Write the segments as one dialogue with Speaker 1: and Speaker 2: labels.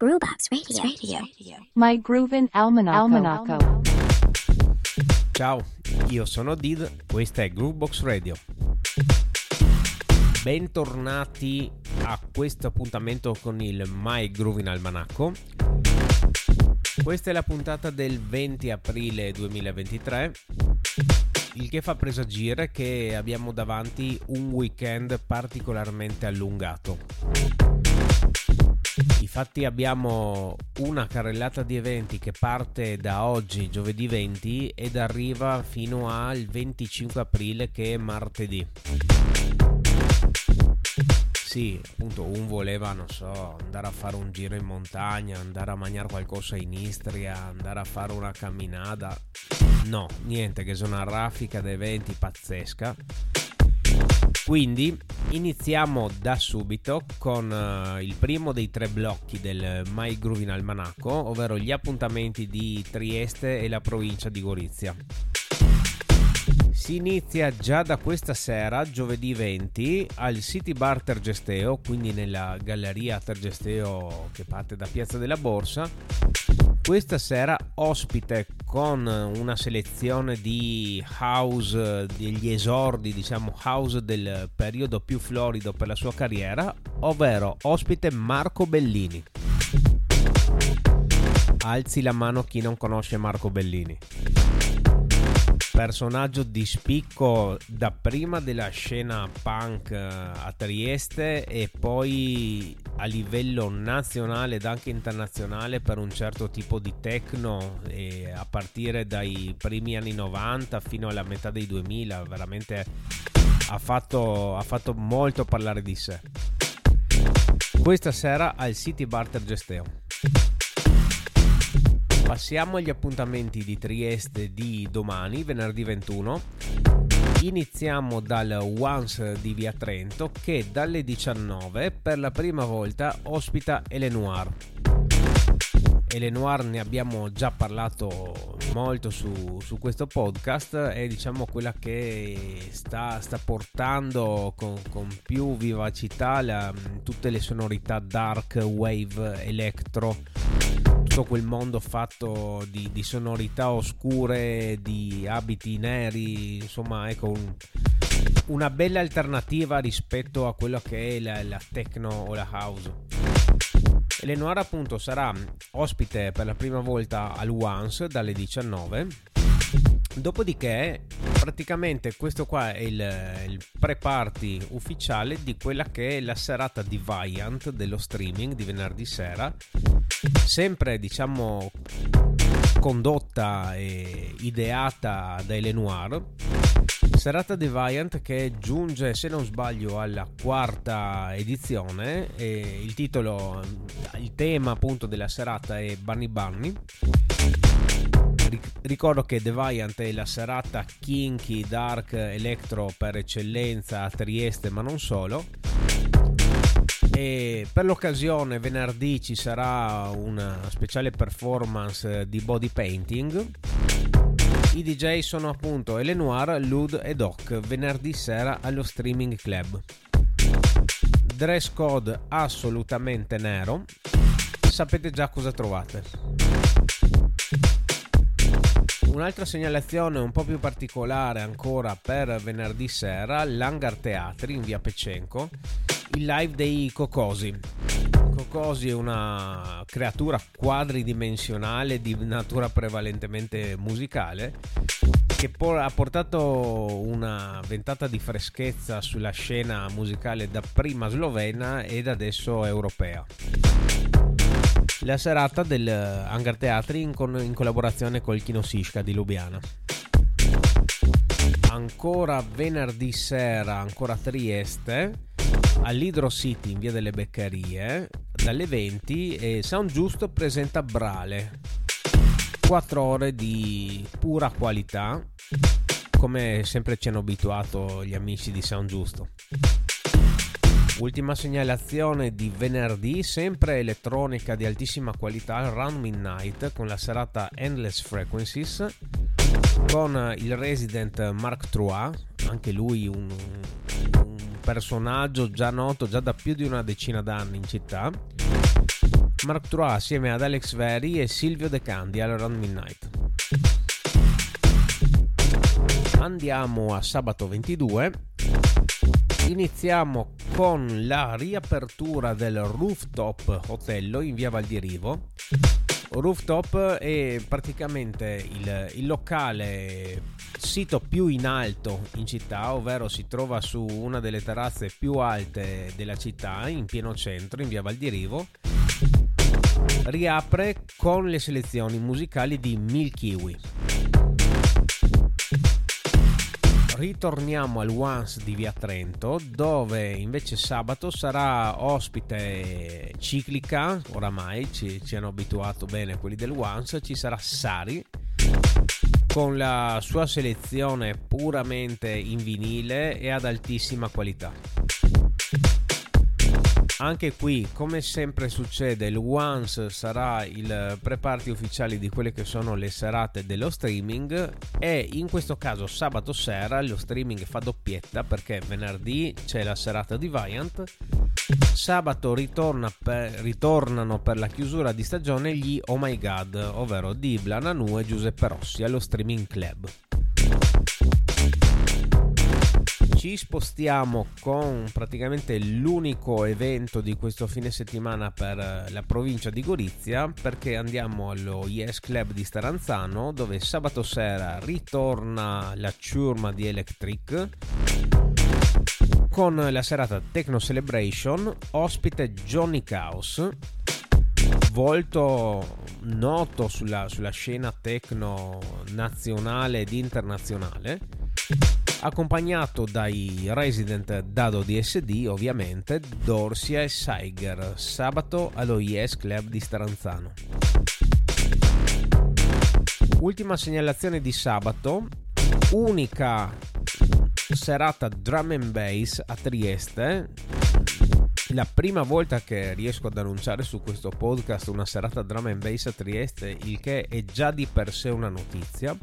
Speaker 1: Groovebox Radio. Radio.
Speaker 2: My Groovin Almanacco. Almanacco.
Speaker 3: Ciao, io sono Did, questa è Groovebox Radio. Bentornati a questo appuntamento con il My Groovin Almanacco. Questa è la puntata del 20 aprile 2023 il che fa presagire che abbiamo davanti un weekend particolarmente allungato. Infatti abbiamo una carrellata di eventi che parte da oggi, giovedì 20, ed arriva fino al 25 aprile che è martedì. Sì, appunto, un voleva, non so, andare a fare un giro in montagna, andare a mangiare qualcosa in Istria, andare a fare una camminata. No, niente, che sono una raffica di eventi pazzesca. Quindi iniziamo da subito con uh, il primo dei tre blocchi del My Groovin Almanacco, ovvero gli appuntamenti di Trieste e la provincia di Gorizia. Si inizia già da questa sera, giovedì 20, al City Bar Tergesteo, quindi nella galleria Tergesteo che parte da Piazza della Borsa. Questa sera ospite con una selezione di house, degli esordi, diciamo house del periodo più florido per la sua carriera, ovvero ospite Marco Bellini. Alzi la mano chi non conosce Marco Bellini personaggio di spicco da prima della scena punk eh, a Trieste e poi a livello nazionale ed anche internazionale per un certo tipo di techno a partire dai primi anni 90 fino alla metà dei 2000 veramente ha fatto, ha fatto molto parlare di sé. Questa sera al City Barter Gesteo Passiamo agli appuntamenti di Trieste di domani, venerdì 21. Iniziamo dal Once di Via Trento che dalle 19 per la prima volta ospita Elenoir. Elenoir ne abbiamo già parlato molto su, su, questo podcast è diciamo quella che sta, sta portando con, con, più vivacità la, tutte le sonorità dark, wave, electro tutto quel mondo fatto di, di sonorità oscure, di abiti neri, insomma, ecco un, una bella alternativa rispetto a quello che è la, la techno o la house. Eleonora appunto sarà ospite per la prima volta al Once dalle 19 Dopodiché, praticamente questo qua è il, il pre-party ufficiale di quella che è la serata di Viant dello streaming di venerdì sera. Sempre, diciamo, condotta e ideata da Elenoir. Serata Deviant che giunge, se non sbaglio, alla quarta edizione. Il titolo, il tema appunto della serata è Bunny Bunny ricordo che Deviant è la serata kinky, dark, electro per eccellenza a Trieste, ma non solo. E per l'occasione venerdì ci sarà una speciale performance di body painting. I DJ sono appunto Elenoir, Lud e Doc venerdì sera allo Streaming Club. Dress code assolutamente nero. Sapete già cosa trovate. Un'altra segnalazione un po' più particolare ancora per venerdì sera, l'Hangar Teatri in via Pecenco, il live dei Cocosi. Cocosi è una creatura quadridimensionale di natura prevalentemente musicale che ha portato una ventata di freschezza sulla scena musicale da prima slovena ed adesso europea la serata del Hangar Teatri in, con, in collaborazione col Kino Sisca di Lubiana. Ancora venerdì sera, ancora a Trieste, all'Hydro City in via delle Beccherie, dalle 20 e Sound Giusto presenta Brale. 4 ore di pura qualità, come sempre ci hanno abituato gli amici di Sound Giusto. Ultima segnalazione di venerdì, sempre elettronica di altissima qualità, Round Midnight con la serata Endless Frequencies con il resident Mark Trois, anche lui un, un personaggio già noto già da più di una decina d'anni in città Mark Trois assieme ad Alex Veri e Silvio De Candi al Around Midnight. Andiamo a sabato 22. Iniziamo con la riapertura del Rooftop Hotel in via Val di Rivo. Rooftop è praticamente il, il locale sito più in alto in città, ovvero si trova su una delle terrazze più alte della città, in pieno centro, in via Val di Rivo. Riapre con le selezioni musicali di Milkiwi. Ritorniamo al Once di Via Trento, dove invece sabato sarà ospite ciclica, oramai ci, ci hanno abituato bene quelli del Once, ci sarà Sari con la sua selezione puramente in vinile e ad altissima qualità. Anche qui, come sempre succede, il Once sarà il pre-party ufficiale di quelle che sono le serate dello streaming e in questo caso sabato sera lo streaming fa doppietta perché venerdì c'è la serata di Viant, sabato ritorna per, ritornano per la chiusura di stagione gli Oh My God, ovvero Dibla, Nanu e Giuseppe Rossi allo streaming club ci spostiamo con praticamente l'unico evento di questo fine settimana per eh, la provincia di Gorizia perché andiamo allo Yes Club di Staranzano dove sabato sera ritorna la ciurma di Electric con la serata Techno Celebration ospite Johnny Chaos volto noto sulla, sulla scena techno nazionale ed internazionale accompagnato dai resident Dado DSD ovviamente, Dorsia e Saiger, sabato allo Yes Club di Staranzano. Ultima segnalazione di sabato, unica serata drum and bass a Trieste. La prima volta che riesco ad annunciare su questo podcast una serata drum and bass a Trieste, il che è già di per sé una notizia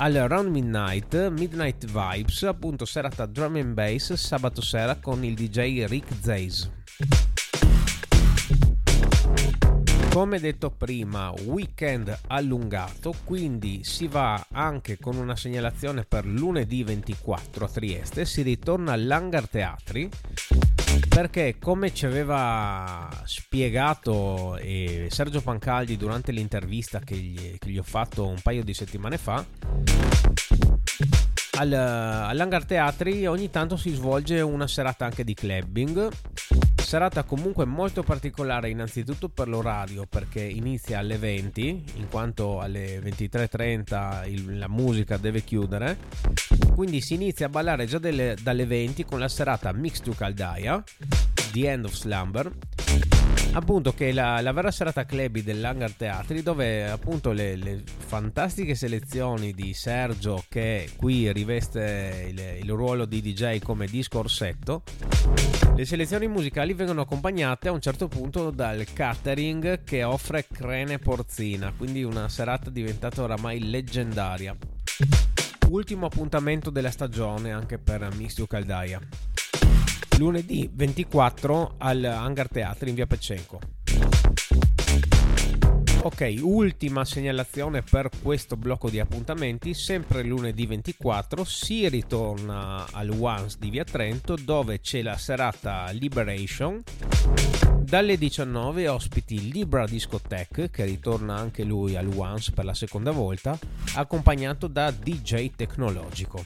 Speaker 3: al Around Midnight, Midnight Vibes, appunto serata drum and bass sabato sera con il DJ Rick Zays. Come detto prima, weekend allungato, quindi si va anche con una segnalazione per lunedì 24 a Trieste, si ritorna all'Hangar Teatri perché come ci aveva spiegato eh, Sergio Pancaldi durante l'intervista che gli, che gli, ho fatto un paio di settimane fa al, all'Hangar Teatri ogni tanto si svolge una serata anche di clubbing. Serata comunque molto particolare innanzitutto per l'orario perché inizia alle 20 in quanto alle 23.30 il, la musica deve chiudere. Quindi si inizia a ballare già delle, dalle 20 con la serata Mix to Caldaia The End of Slumber appunto che la, la vera serata clubby dell'Hangar Teatri dove appunto le, le, fantastiche selezioni di Sergio che qui riveste il, il ruolo di DJ come disco orsetto le selezioni musicali vengono accompagnate a un certo punto dal catering che offre crene porcina. Quindi una serata diventata oramai leggendaria. Ultimo appuntamento della stagione anche per Mistio Caldaia lunedì 24 al Hangar Teatri in via Peccenco. Ok, ultima segnalazione per questo blocco di appuntamenti, sempre lunedì 24 si ritorna al Once di Via Trento dove c'è la serata Liberation. Dalle 19 ospiti Libra Discotech che ritorna anche lui al Once per la seconda volta, accompagnato da DJ Tecnologico.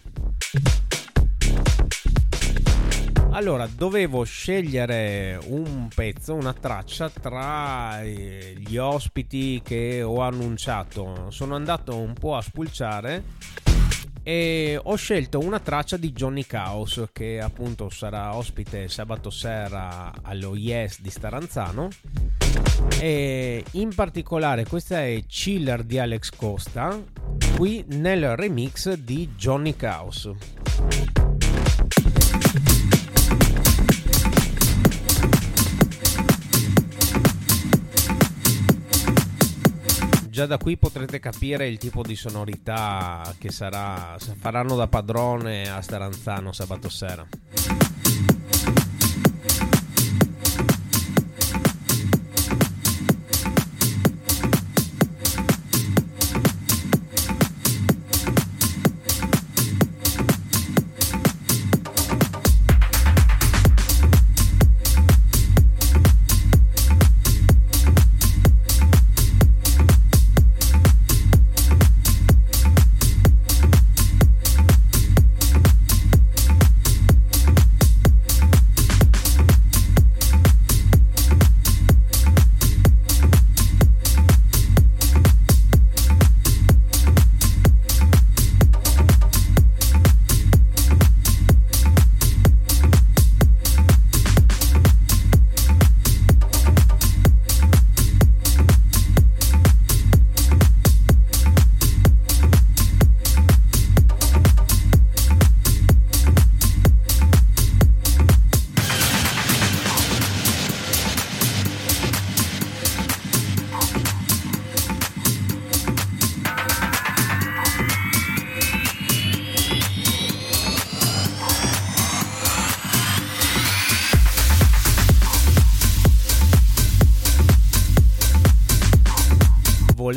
Speaker 3: Allora, dovevo scegliere un pezzo, una traccia tra eh, gli ospiti che ho annunciato. Sono andato un po' a spulciare e ho scelto una traccia di Johnny Chaos che appunto sarà ospite sabato sera allo Yes di Staranzano e in particolare questa è Chiller di Alex Costa qui nel remix di Johnny Chaos già da qui potrete capire il tipo di sonorità che sarà, faranno da padrone a Staranzano sabato sera.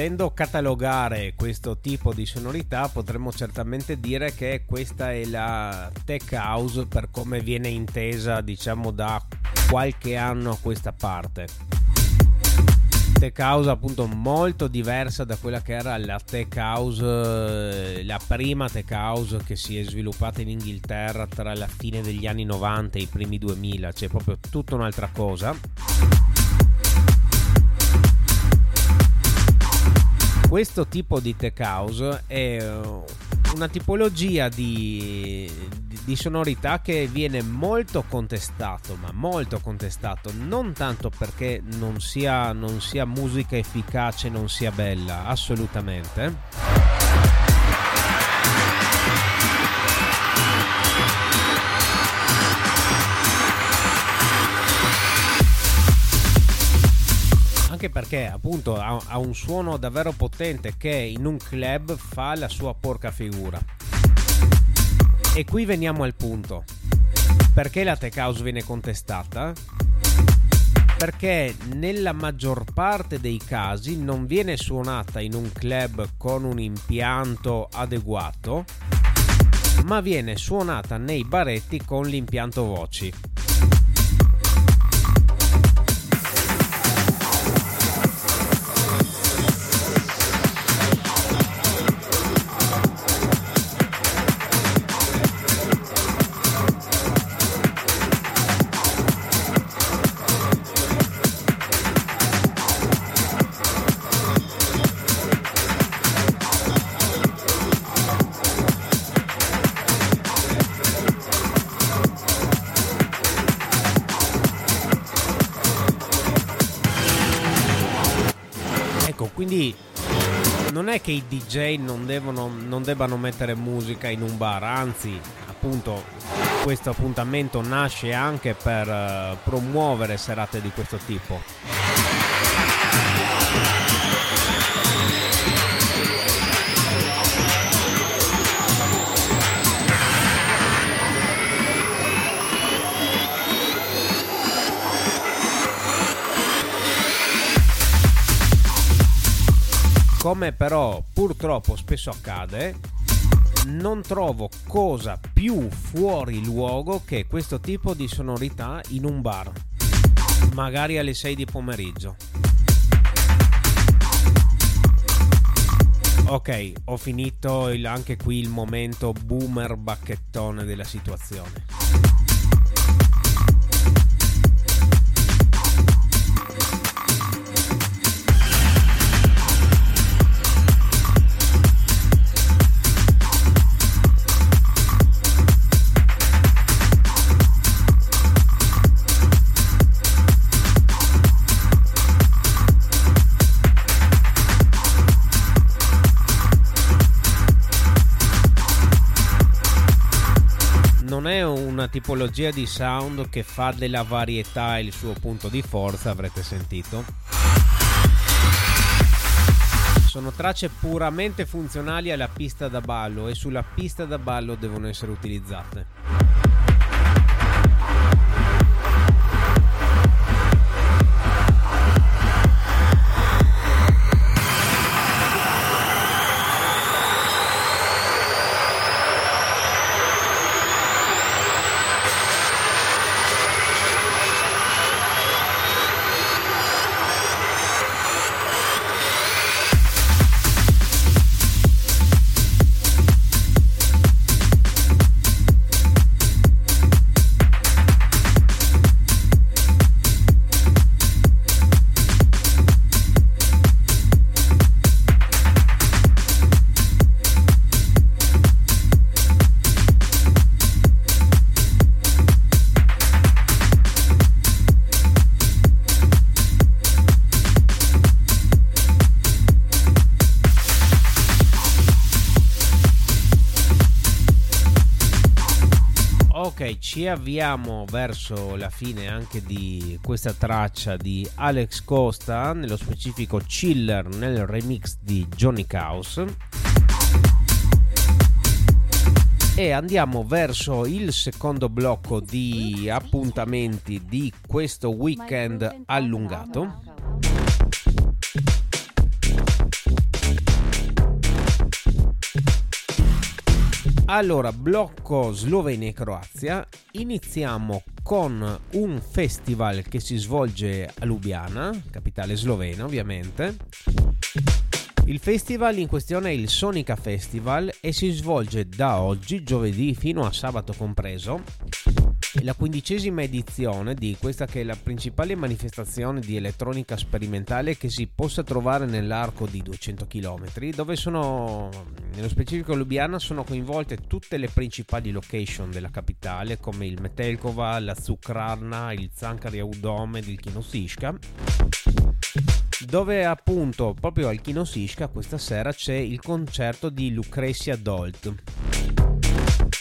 Speaker 3: Volendo catalogare questo tipo di sonorità potremmo certamente dire che questa è la tech house per come viene intesa diciamo da qualche anno a questa parte. Tech house appunto molto diversa da quella che era la tech house la prima tech house che si è sviluppata in Inghilterra tra la fine degli anni 90 e i primi 2000 cioè proprio tutta un'altra cosa questo tipo di tech house è una tipologia di, di, di, sonorità che viene molto contestato, ma molto contestato, non tanto perché non sia, non sia musica efficace, non sia bella, assolutamente anche perché appunto ha, ha un suono davvero potente che in un club fa la sua porca figura. E qui veniamo al punto. Perché la tech house viene contestata? Perché nella maggior parte dei casi non viene suonata in un club con un impianto adeguato, ma viene suonata nei baretti con l'impianto voci. Quindi non è che i DJ non, devono, non debbano mettere musica in un bar, anzi, appunto, questo appuntamento nasce anche per uh, promuovere serate di questo tipo. Come però purtroppo spesso accade, non trovo cosa più fuori luogo che questo tipo di sonorità in un bar, magari alle 6 di pomeriggio. Ok, ho finito il, anche qui il momento boomer bacchettone della situazione. Tipologia di sound che fa della varietà il suo punto di forza, avrete sentito. Sono tracce puramente funzionali alla pista da ballo e sulla pista da ballo devono essere utilizzate. Ci avviamo verso la fine anche di questa traccia di Alex Costa, nello specifico Chiller nel remix di Johnny Caos. E andiamo verso il secondo blocco di appuntamenti di questo weekend allungato. Allora, blocco Slovenia e Croazia. Iniziamo con un festival che si svolge a Lubiana, capitale slovena ovviamente. Il festival in questione è il Sonica Festival e si svolge da oggi, giovedì fino a sabato compreso, la quindicesima edizione di questa che è la principale manifestazione di elettronica sperimentale che si possa trovare nell'arco di 200 km, dove sono, nello specifico Lubiana, sono coinvolte tutte le principali location della capitale, come il Metelkova, la Zukrarna, il Zankari Udome ed il Kinosishka dove appunto proprio al Kinosishka questa sera c'è il concerto di Lucrezia Dolt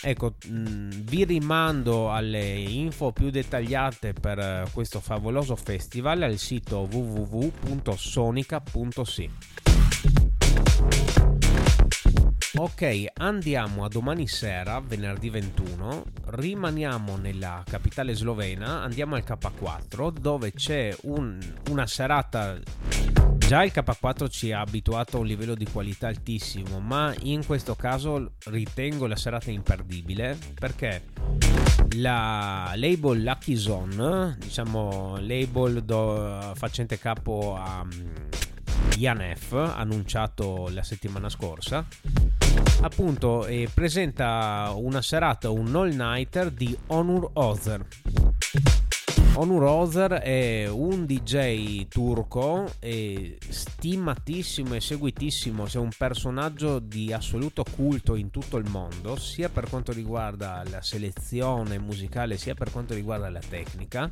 Speaker 3: Ecco, mh, mm, vi rimando alle info più dettagliate per eh, questo favoloso festival al sito www.sonica.si. Ok, andiamo a domani sera, venerdì 21, rimaniamo nella capitale slovena, andiamo al K4 dove c'è un, una serata Già il K4 ci ha abituato a un livello di qualità altissimo, ma in questo caso ritengo la serata imperdibile perché la label Lucky Zone, diciamo label do, facente capo a Yanef, mm, annunciato la settimana scorsa, appunto eh, presenta una serata, un all-nighter di Honor Other Onur Ozer è un DJ turco stimatissimo e seguitissimo, c'è un personaggio di assoluto culto in tutto il mondo, sia per quanto riguarda la selezione musicale, sia per quanto riguarda la tecnica,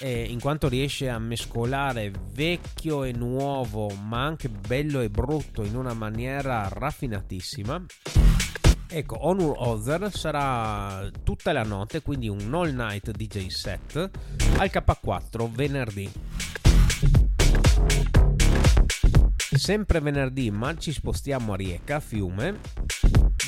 Speaker 3: in quanto riesce a mescolare vecchio e nuovo, ma anche bello e brutto in una maniera raffinatissima. Ecco, Honor Other sarà tutta la notte, quindi un all night DJ set al K4 venerdì. Sempre venerdì, ma ci spostiamo a Rieca, Fiume,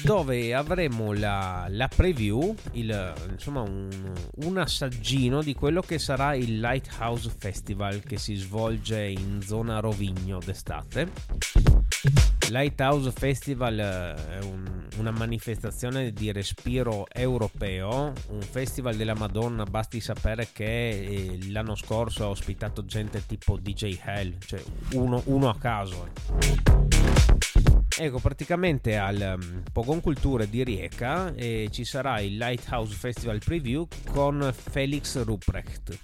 Speaker 3: dove avremo la, la preview, il, insomma un, un, assaggino di quello che sarà il Lighthouse Festival che si svolge in zona Rovigno d'estate. Lighthouse Festival eh, è un, una manifestazione di respiro europeo, un festival della Madonna, basti sapere che eh, l'anno scorso ha ospitato gente tipo DJ Hell, cioè uno, uno a caso. Ecco, praticamente al um, Pogon Culture di Rieca eh, ci sarà il Lighthouse Festival Preview con Felix Ruprecht.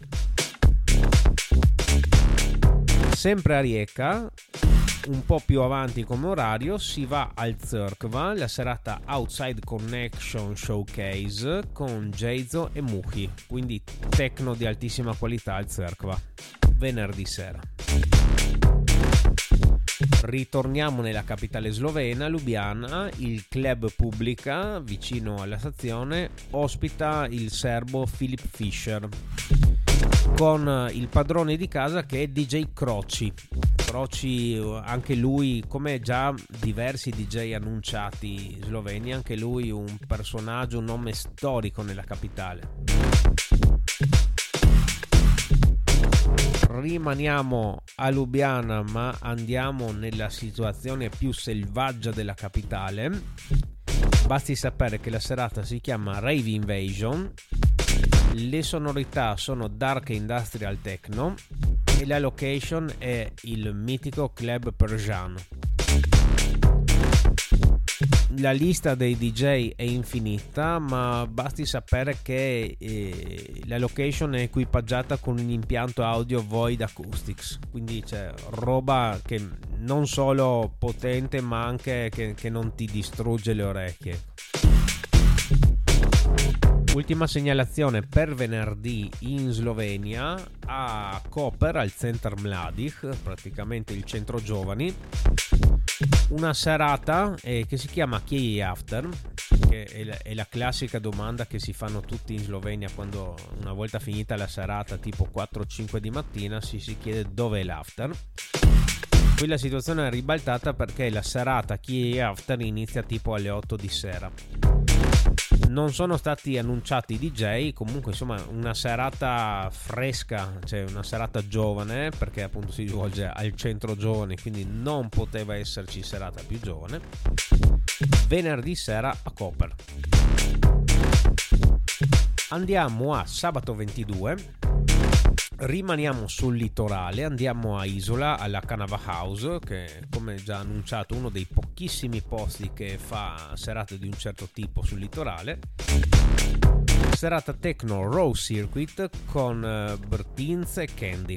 Speaker 3: Sempre a Rieca un po' più avanti come orario si va al Zerkva, la serata Outside Connection Showcase con Jeizo e Muhi, quindi techno di altissima qualità al Zerkva, venerdì sera. Ritorniamo nella capitale slovena, Lubiana, il club pubblica vicino alla stazione ospita il serbo Philip Fischer con il padrone di casa che è DJ Croci. Croci, anche lui, come già diversi DJ annunciati sloveni, anche lui un personaggio, un nome storico nella capitale. Rimaniamo a Lubiana, ma andiamo nella situazione più selvaggia della capitale. Basti sapere che la serata si chiama Rave Invasion le sonorità sono dark industrial techno e la location è il mitico club Persian. La lista dei DJ è infinita, ma basti sapere che eh, la location è equipaggiata con un impianto audio Void Acoustics, quindi c'è roba che non solo potente, ma anche che, che non ti distrugge le orecchie. Ultima segnalazione per venerdì in Slovenia a Koper al Center Mladih, praticamente il centro giovani, una serata eh, che si chiama Key After, che è la, è la, classica domanda che si fanno tutti in Slovenia quando una volta finita la serata tipo 4-5 di mattina si, si chiede dove è l'after. Qui la situazione è ribaltata perché la serata Key After inizia tipo alle 8 di sera non sono stati annunciati i DJ, comunque insomma una serata fresca, cioè una serata giovane, perché appunto si svolge al centro giovane, quindi non poteva esserci serata più giovane. venerdì sera a Koper. Andiamo a sabato 22 rimaniamo sul litorale, andiamo a Isola, alla Canava House, che come già annunciato uno dei pochissimi posti che fa serate di un certo tipo sul litorale. Serata Techno Row Circuit con uh, Bertins e Candy.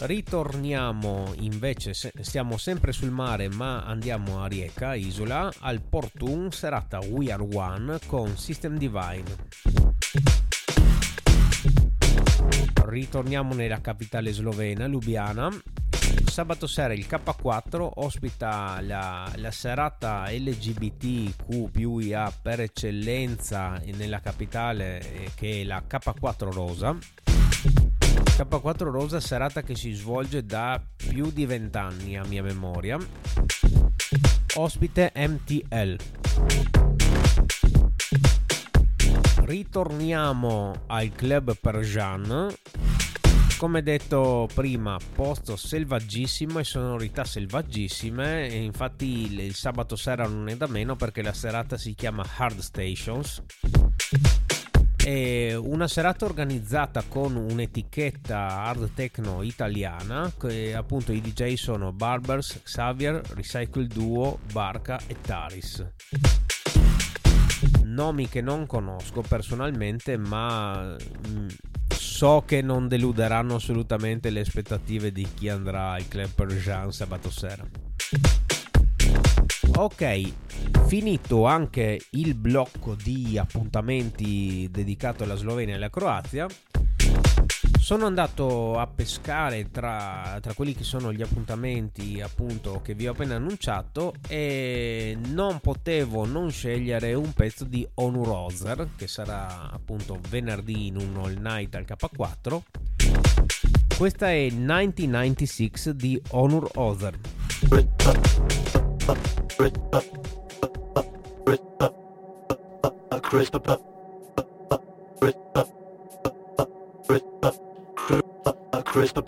Speaker 3: Ritorniamo invece, stiamo sempre sul mare ma andiamo a Rieca, isola, al Portun, serata We Are One con System Divine ritorniamo nella capitale slovena, Lubiana. Sabato sera il K4 ospita la, la serata LGBTQ per eccellenza nella capitale eh, che è la K4 Rosa. K4 Rosa serata che si svolge da più di vent'anni a mia memoria. Ospite MTL. Ritorniamo al club Persian. Come detto prima, posto selvaggissimo e sonorità selvaggissime. E infatti il, il sabato sera non è da meno perché la serata si chiama Hard Stations. È una serata organizzata con un'etichetta hard techno italiana che appunto i DJ sono Barbers, Xavier, Recycle Duo, Barca e Taris nomi che non conosco personalmente, ma mm, so che non deluderanno assolutamente le aspettative di chi andrà al Club Persian sabato sera. Ok, finito anche il blocco di appuntamenti dedicato alla Slovenia e alla Croazia, sono andato a pescare tra, tra, quelli che sono gli appuntamenti appunto che vi ho appena annunciato e non potevo non scegliere un pezzo di Onur Ozer che sarà appunto venerdì in un all night al K4 questa è 1996 di Onur Ozer crisp, crisp,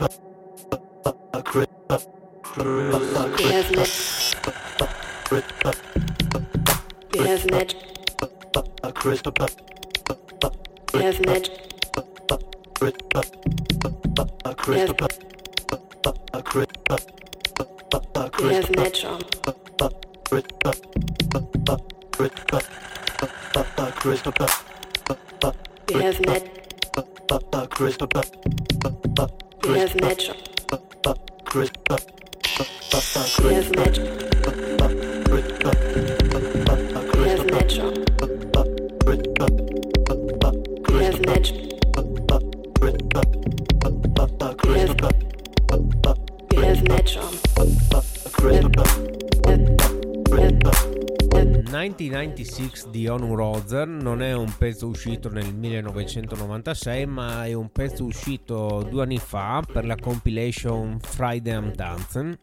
Speaker 3: 1996 di Onu Rozer non è un pezzo uscito nel 1996 ma è un pezzo uscito due anni fa per la compilation Friday I'm Dancing.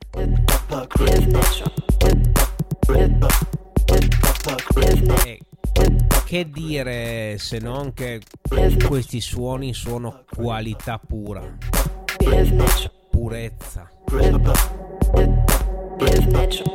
Speaker 3: E che dire se non che questi suoni sono qualità pura. Purezza Rhythmic.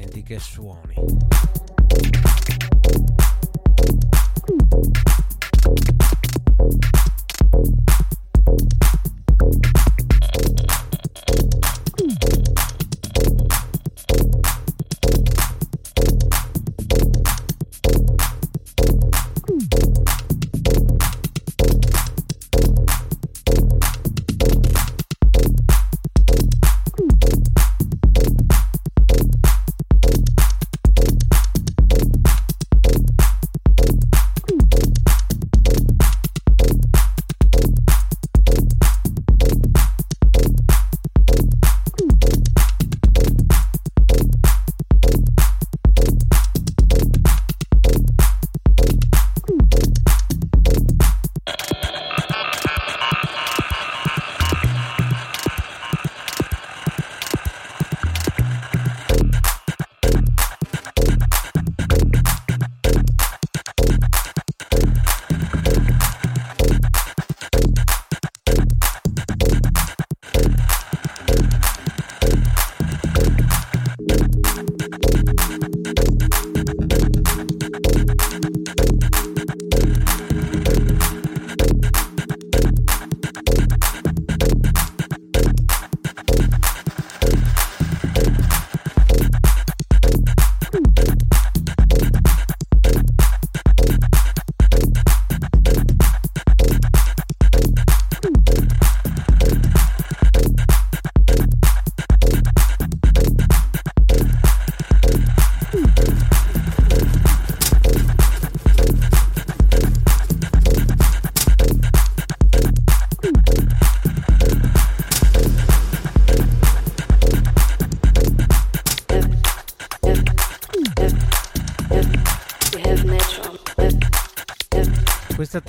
Speaker 3: senti che suoni.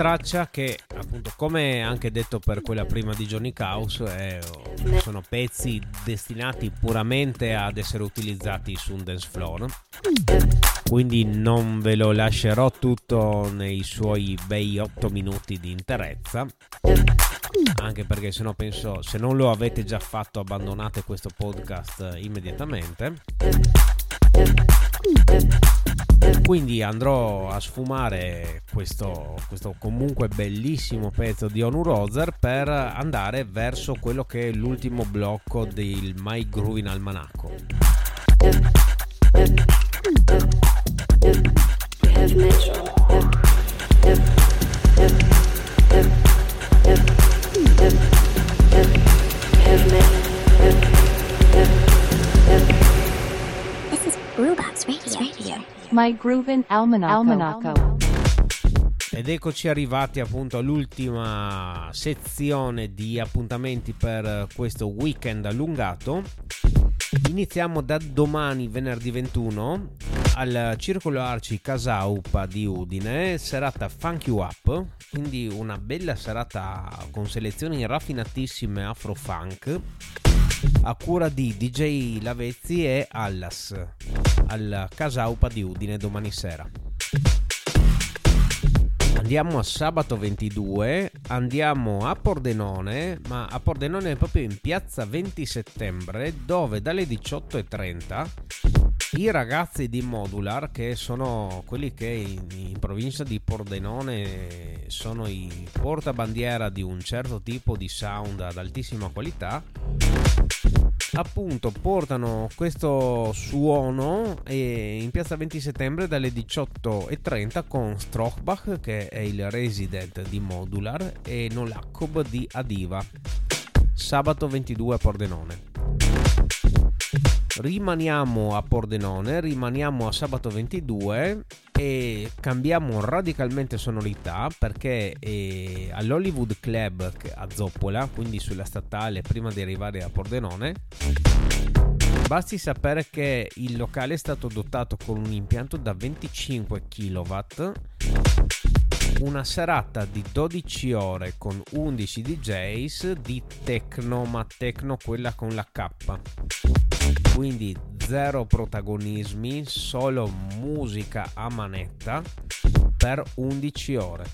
Speaker 3: Traccia che appunto come anche detto per quella prima di Johnny Caos è, sono pezzi destinati puramente ad essere utilizzati su un dance floor. Quindi non ve lo lascerò tutto nei suoi bei 8 minuti di interezza. Anche perché se no penso se non lo avete già fatto abbandonate questo podcast immediatamente quindi andrò a sfumare questo, questo comunque bellissimo pezzo di Onu Rozer per andare verso quello che è l'ultimo blocco del My Groovin Almanacco.
Speaker 1: This
Speaker 2: My Groovin Almanaco. Almanaco.
Speaker 3: Ed eccoci arrivati appunto all'ultima sezione di appuntamenti per questo weekend allungato. Iniziamo da domani, venerdì 21, al Circolo Arci Casaupa di Udine, serata Funk You Up, quindi una bella serata con selezioni raffinatissime afro-funk a cura di DJ Lavezzi e Allas al Casaupa di Udine domani sera. Andiamo a sabato 22, andiamo a Pordenone, ma a Pordenone proprio in piazza 20 settembre, dove dalle 18.30 i ragazzi di Modular, che sono quelli che in, in provincia di Pordenone sono i portabandiera di un certo tipo di sound ad altissima qualità, appunto portano questo suono in piazza 20 settembre dalle 18.30 con Strochbach che è il resident di Modular e Nolakob di Adiva. Sabato 22 a Pordenone rimaniamo a Pordenone rimaniamo a sabato 22 e cambiamo radicalmente sonorità perché eh, all'Hollywood Club a Zoppola quindi sulla statale prima di arrivare a Pordenone Basti sapere che il locale è stato dotato con un impianto da 25 kW, una serata di 12 ore con 11 DJs di techno, ma techno quella con la K. Quindi zero protagonismi, solo musica a manetta per 11 ore.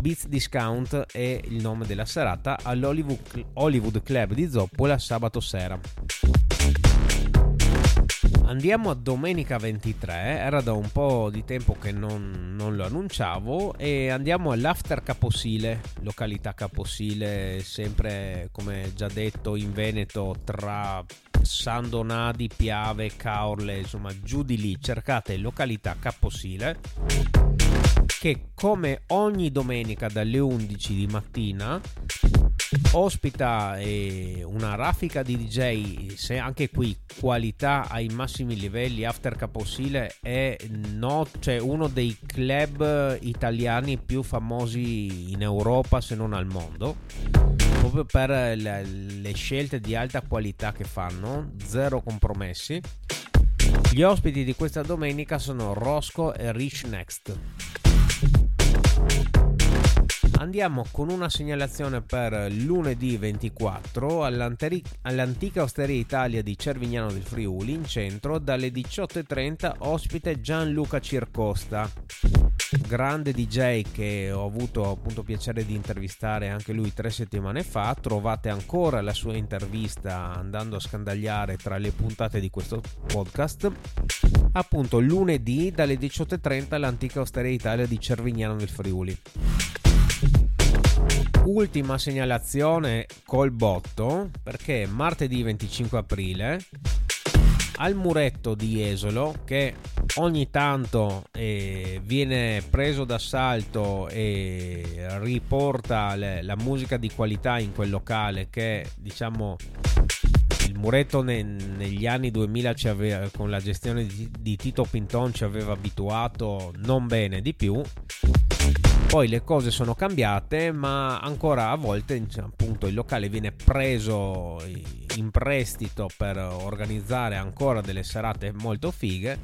Speaker 3: Beats Discount è il nome della serata all'Hollywood Hollywood Club di Zoppola sabato sera. Andiamo a domenica 23, era da un po' di tempo che non, non lo annunciavo e andiamo all'After Caposile, località Caposile, sempre come già detto in Veneto tra San Donadi, Piave, Caorle, insomma giù di lì, cercate località Caposile che come ogni domenica dalle 11 di mattina ospita eh, una raffica di DJ, se anche qui qualità ai massimi livelli, After Caposile è no, cioè uno dei club italiani più famosi in Europa se non al mondo, proprio per le, scelte di alta qualità che fanno, zero compromessi. Gli ospiti di questa domenica sono Roscoe e Rich Next. Andiamo con una segnalazione per lunedì 24 all'antica Osteria Italia di Cervignano del Friuli in centro dalle 18.30 ospite Gianluca Circosta. Grande DJ che ho avuto appunto piacere di intervistare anche lui tre settimane fa. Trovate ancora la sua intervista andando a scandagliare tra le puntate di questo podcast. Appunto lunedì dalle 18.30 all'antica Osteria Italia di Cervignano del Friuli Ultima segnalazione col botto perché martedì 25 aprile al muretto di Esolo che ogni tanto eh, viene preso d'assalto e riporta le, la musica di qualità in quel locale che diciamo il muretto ne, negli anni 2000 aveva, con la gestione di, di Tito Pinton ci aveva abituato non bene di più poi le cose sono cambiate, ma ancora a volte appunto il locale viene preso in prestito per organizzare ancora delle serate molto fighe.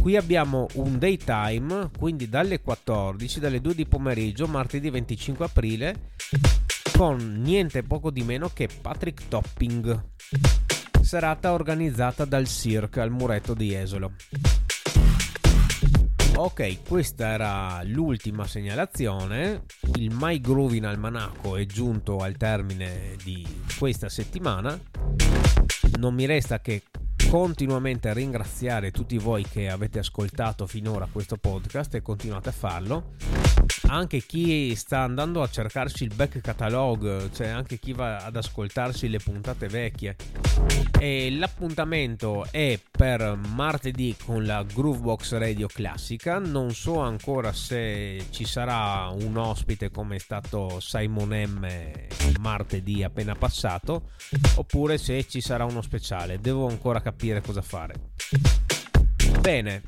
Speaker 3: Qui abbiamo un daytime, quindi dalle 14, dalle 2 di pomeriggio, martedì 25 aprile, con niente poco di meno che Patrick Topping. Serata organizzata dal Cirque al muretto di Esolo. Ok, questa era l'ultima segnalazione. Il My Groovin Almanacco è giunto al termine di questa settimana. Non mi resta che continuamente ringraziare tutti voi che avete ascoltato finora questo podcast e continuate a farlo. Anche chi sta andando a cercarsi il back catalog, cioè anche chi va ad ascoltarsi le puntate vecchie. E l'appuntamento è per martedì con la Groovebox Radio classica. Non so ancora se ci sarà un ospite come è stato Simon M martedì appena passato, oppure se ci sarà uno speciale. Devo ancora capire cosa fare. Bene,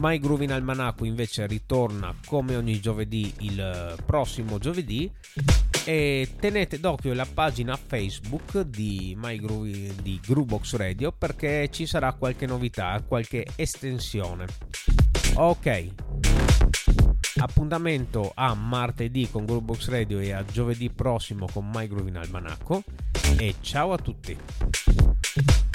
Speaker 3: My Groovin Almanacco invece ritorna come ogni giovedì il prossimo giovedì e tenete d'occhio la pagina Facebook di My Groovy di Groovebox Radio perché ci sarà qualche novità, qualche estensione. Ok. Appuntamento a martedì con Groovebox Radio e a giovedì prossimo con My Groovin Almanacco e ciao a tutti.